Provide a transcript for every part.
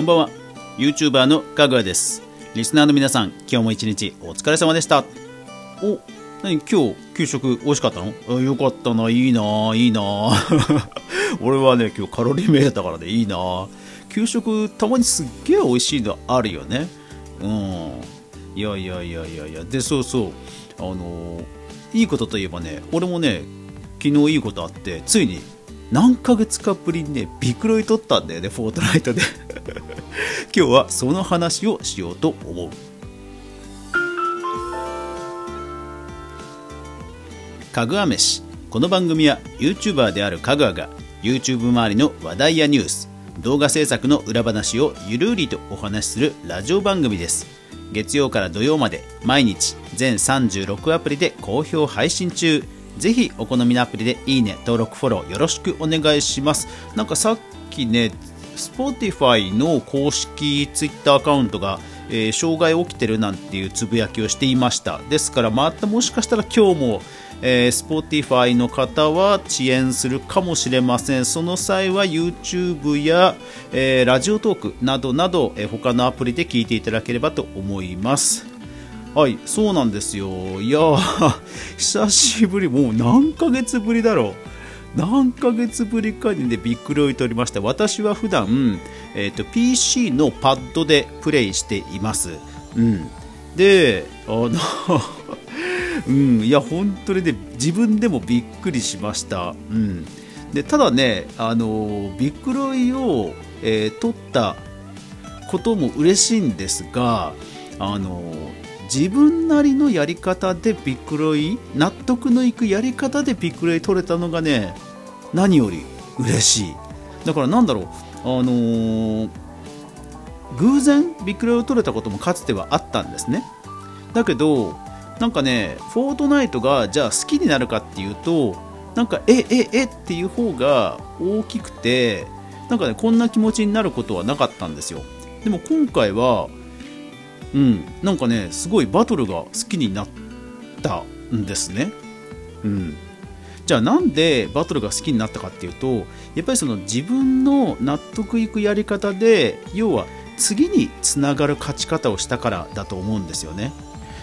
こんばんは。YouTuber のかぐわです。リスナーの皆さん今日も一日お疲れ様でした。お何今日給食美味しかったの？あよかったな。いいないいな 俺はね今日カロリーメイトだからね。いいな給食たまにすっげえ美味しいのあるよね。うん。いやいやいやいやいや。でそうそう。あのいいことといえばね俺もね昨日いいことあってついに何ヶ月かぶりにねビクロイ取ったんだよねフォートナイトで。今日はその話をしようと思う。かぐわ飯。この番組は YouTuber であるかぐわが YouTube 周りの話題やニュース動画制作の裏話をゆるりとお話しするラジオ番組です。月曜から土曜まで毎日全36アプリで好評配信中。ぜひお好みのアプリでいいね登録フォローよろしくお願いします。なんかさっきね Spotify の公式 Twitter アカウントが、えー、障害起きてるなんていうつぶやきをしていました。ですからまたもしかしたら今日もえー、Spotify の方は遅延するかもしれません。その際は YouTube や、えー、ラジオトークなどなど、えー、他のアプリで聞いていただければと思います。はいそうなんですよ。いや 久しぶりもう何ヶ月ぶりだろう。何ヶ月ぶりかにねびっくりをいておりまして私は普段、えーと、と PC のパッドでプレイしています、うん、であの うん、いや本当にね自分でもびっくりしました、うん、でただねあのビックロイを、えー、取ったことも嬉しいんですがあの自分なりのやり方でビックロイ納得のいくやり方でビックロイ取れたのがね何より嬉しいだからなんだろうあのー、偶然ビックロイを取れたこともかつてはあったんですねだけどなんかね、フォートナイトがじゃあ好きになるかっていうと、なんか、え、え、えっていう方が大きくて、なんかね、こんな気持ちになることはなかったんですよ。でも今回は、うん、なんかね、すごいバトルが好きになったんですね。うん。じゃあなんでバトルが好きになったかっていうと、やっぱりその自分の納得いくやり方で、要は次につながる勝ち方をしたからだと思うんですよね。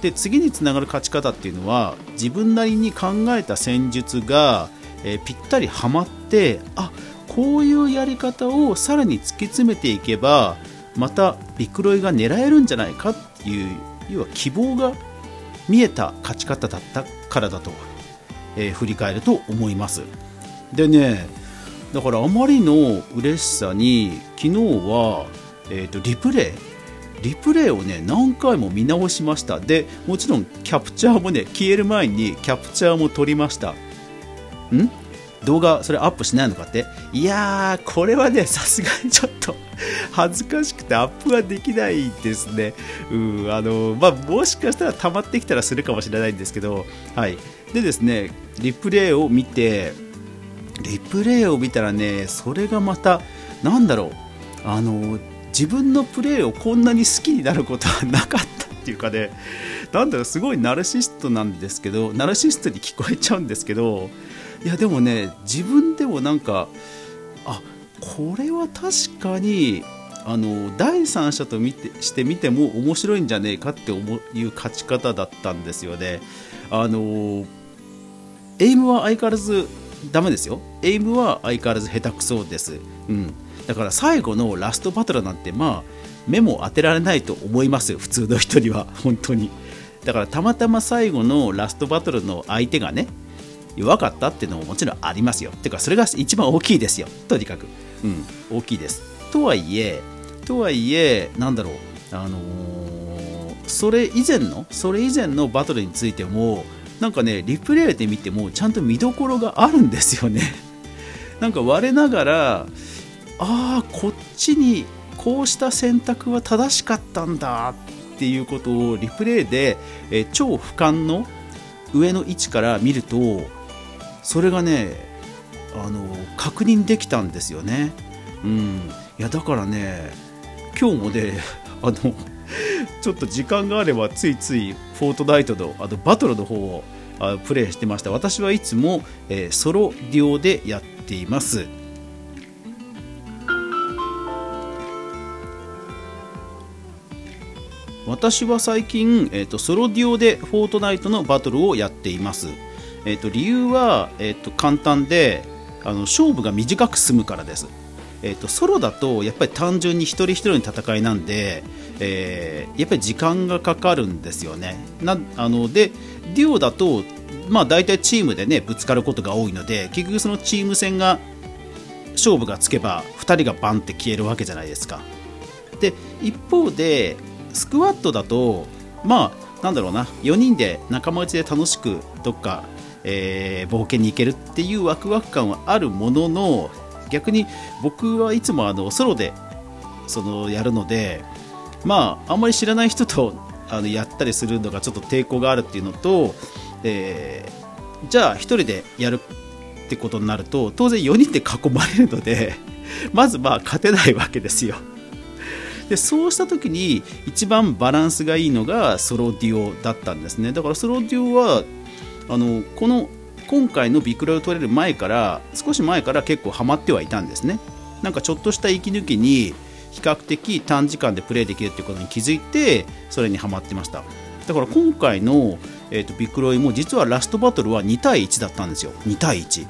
で次につながる勝ち方っていうのは自分なりに考えた戦術が、えー、ぴったりはまってあこういうやり方をさらに突き詰めていけばまたビクロイが狙えるんじゃないかっていう要は希望が見えた勝ち方だったからだと、えー、振り返ると思います。でねだからあまりの嬉しさに昨日は、えーとリプレイリプレイをね何回も見直しました。でもちろんキャプチャーもね消える前にキャプチャーも撮りました。ん？動画それアップしないのかって？いやーこれはねさすがにちょっと恥ずかしくてアップはできないですね。うんあのまあもしかしたら溜まってきたらするかもしれないんですけどはい。でですねリプレイを見てリプレイを見たらねそれがまたなんだろう。あの自分のプレーをこんなに好きになることはなかったっていうかね。なんだろうすごいナルシストなんですけどナルシストに聞こえちゃうんですけどいやでもね自分でもなんかあこれは確かにあの第三者と見てして見ても面白いんじゃねえかって思ういう勝ち方だったんですよね。あのエイムは相変わらずダメですよ。エイムは相変わらず下手くそです。うんだから最後のラストバトルなんてまあ目も当てられないと思います普通の人には本当にだからたまたま最後のラストバトルの相手がね弱かったっていうのももちろんありますよ。てかそれが一番大きいですよ。とにかく。うん。大きいです。とはいえとはいえなんだろう。あのー、それ以前のそれ以前のバトルについてもなんかねリプレイで見てもちゃんと見どころがあるんですよね。なんか我ながらああこっちにこうした選択は正しかったんだ。っていうことをリプレイで、え超俯瞰の上の位置から見るとそれがねあの確認できたんですよね。うん、いやだからね今日もね あの ちょっと時間があればついついフォートナイトのあのバトルの方をあプレイしてました。私はいつも、えー、ソロデュオでやっています。私は最近、えーと、ソロデュオでフォートナイトのバトルをやっています、えーと、理由は、えーと、簡単であの勝負が短く済むからです、えー、とソロだとやっぱり単純に一人一人の戦いなんで、えー、やっぱり時間がかかるんですよね。なあのでデュオだとまあ大体チームでねぶつかることが多いので結局そのチーム戦が勝負がつけば2人がバンって消えるわけじゃないですか。で一方でスクワットだとまあなんだろうな4人で仲間内で楽しくどっか、えー、冒険に行けるっていうワクワク感はあるものの逆に僕はいつもあのソロでそのやるのでまああんまり知らない人とあのやったりするのがちょっと抵抗があるっていうのと、えー、じゃあ1人でやるってことになると当然4人で囲まれるのでまずまあ勝てないわけですよ。でそうした時に一番バランスがいいのがソロデュオだったんですね。だからソロデュオはあのこの今回のビクロイを取れる前から少し前から結構ハマってはいたんですね。なんかちょっとした息抜きに比較的短時間でプレイできるっていうことに気づいてそれにはまってました。だから今回の、えーと、ビクロイも実はラストバトルは2対1だったんですよ。2対1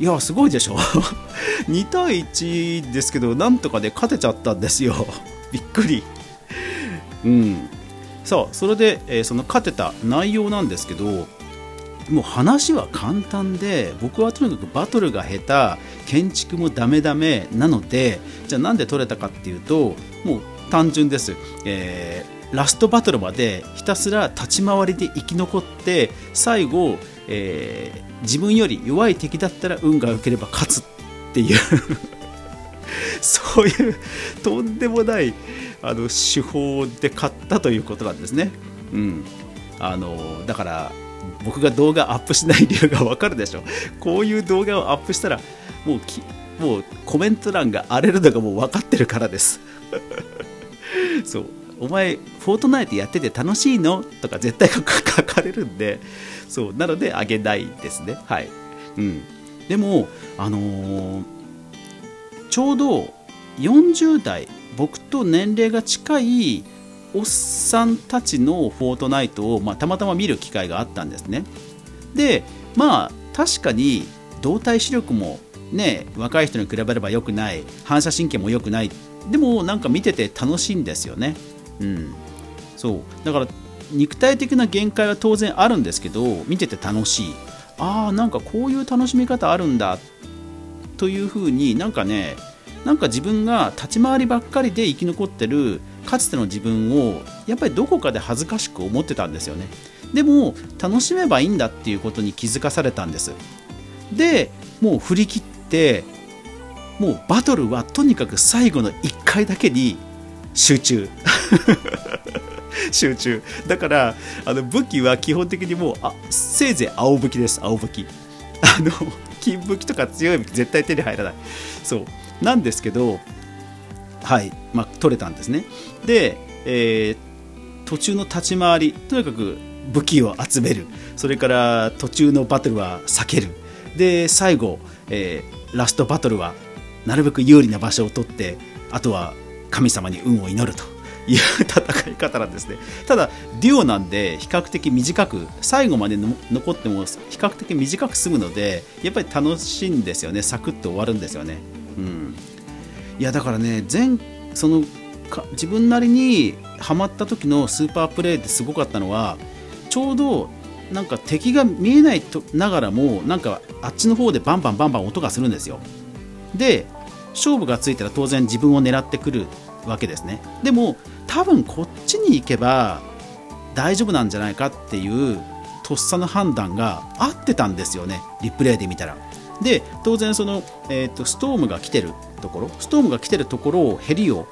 いやすごいでしょ。2対1ですけどなんとかで勝てちゃったんですよ。びっくり。うん。さあ、それで、えー、その勝てた内容なんですけど、もう話は簡単で、僕はとにかくバトルが下手、建築もダメダメなので、じゃあなんで取れたかっていうと、もう単純です。えー、ラストバトルまでひたすら立ち回りで生き残って最後、えー、自分より弱い敵だったら運が良ければ勝つっていう そういうとんでもないあの手法で買ったということなんですね。うん、あのだから僕が動画アップしない理由がわかるでしょ。こういう動画をアップしたらもうきもうコメント欄が荒れるのがもう分かってるからです。そうお前、フォートナイトやってて楽しいの？とか絶対書かれるんで、そうなのであげないですね。はい。うん。でも、あのー、ちょうど40代僕と年齢が近いおっさんたちのフォートナイトを、まあ、たまたま見る機会があったんですね。でまあ確かに動体視力もね若い人に比べれば良くない反射神経も良くない。でもなんか見てて楽しいんですよね。うん。そう。だから肉体的な限界は当然あるんですけど見てて楽しい。ああなんかこういう楽しみ方あるんだ。というふうになんかねなんか自分が立ち回りばっかりで生き残ってるかつての自分をやっぱりどこかで恥ずかしく思ってたんですよね。でも楽しめばいいんだっていうことに気づかされたんです。でもう振り切ってもうバトルはとにかく最後の1回だけに集中。集中。だからあの武器は基本的にもうあせいぜい青武器です青武器。あの金武器とか強い武器絶対手に入らない。そう。なんですけどはい。まあ取れたんですね。で、えー、途中の立ち回りとにかく武器を集める。それから途中のバトルは避ける。で最後、えー、ラストバトルはなるべく有利な場所を取ってあとは神様に運を祈ると。いう戦い方なんですね。ただデュオなんで比較的短く最後まで残っても比較的短く済むのでやっぱり楽しいんですよね。サクッと終わるんですよね。うん。いやだからね前その自分なりにハマった時のスーパープレーってすごかったのはちょうどなんか敵が見えないとながらもなんかあっちの方でバンバンバンバン音がするんですよ。で勝負がついたら当然自分を狙ってくる。わけですね。でも多分こっちに行けば大丈夫なんじゃないかっていうとっさの判断が合ってたんですよね。リプレイで見たら。で当然その、えーと、ストームが来てるところストームが来てるところをヘリを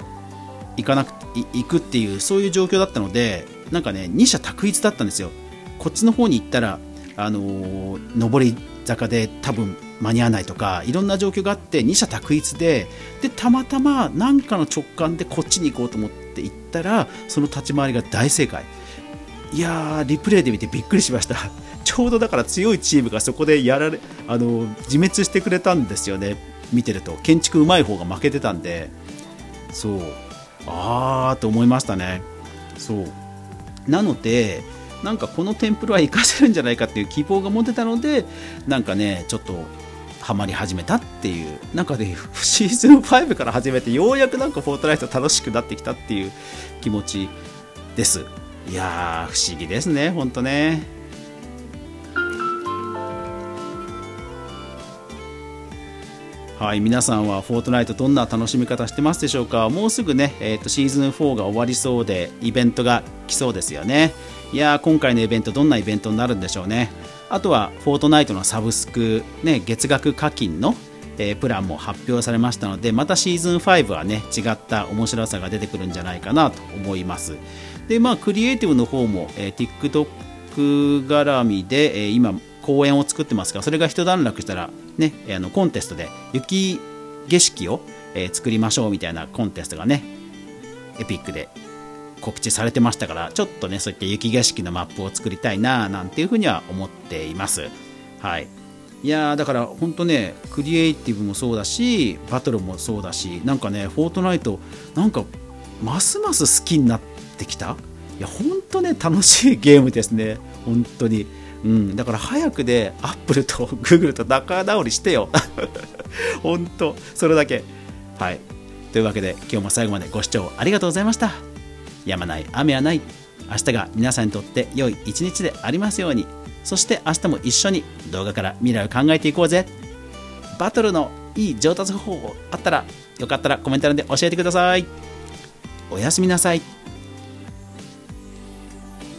行かなく行くっていうそういう状況だったのでなんかね二者択一だったんですよ。こっちの方に行ったらあのー、上り坂で多分間に合わないとかいろんな状況があって二者択一ででたまたま何かの直感でこっちに行こうと思って行ったらその立ち回りが大正解。いやーリプレイで見てびっくりしました。ちょうどだから強いチームがそこでやられあの自滅してくれたんですよね。見てると。建築うまい方が負けてたんで。そう。あーと思いましたね。そう。なのでなんかこのテンプルは活かせるんじゃないかっていう希望が持てたのでなんかねちょっとハマり始めたっていう。なんかね シーズン5から始めてようやくなんかフォートナイト楽しくなってきたっていう気持ちです。いやー不思議ですねほんとね。はい、皆さんはフォートナイトどんな楽しみ方してますでしょうか？もうすぐね、えーと、シーズン4が終わりそうでイベントが来そうですよね。いや今回のイベントどんなイベントになるんでしょうね。あとはフォートナイトのサブスク、ね、月額課金の、えー、プランも発表されましたのでまたシーズン5はね違った面白さが出てくるんじゃないかなと思います。でまあクリエイティブの方も、えー、TikTok 絡みで、えー、今公園を作ってますがそれが一段落したら、ね、あのコンテストで雪景色を、えー、作りましょうみたいなコンテストがねエピックで告知されてましたからちょっとねそういった雪景色のマップを作りたいななんていうふうには思っています。はい。いやだから本当ねクリエイティブもそうだしバトルもそうだしなんかねフォートナイトなんかますます好きになってきた？いや本当ね楽しいゲームですね。本当に。うん、だから早くでアップルとグーグルと仲直りしてよ。本当それだけ。はい。というわけで今日も最後までご視聴ありがとうございました。やまない雨はない。明日が皆さんにとって良い一日でありますように。そして明日も一緒に動画から未来を考えていこうぜ。バトルのいい上達方法あったらよかったらコメント欄で教えてください。おやすみなさい。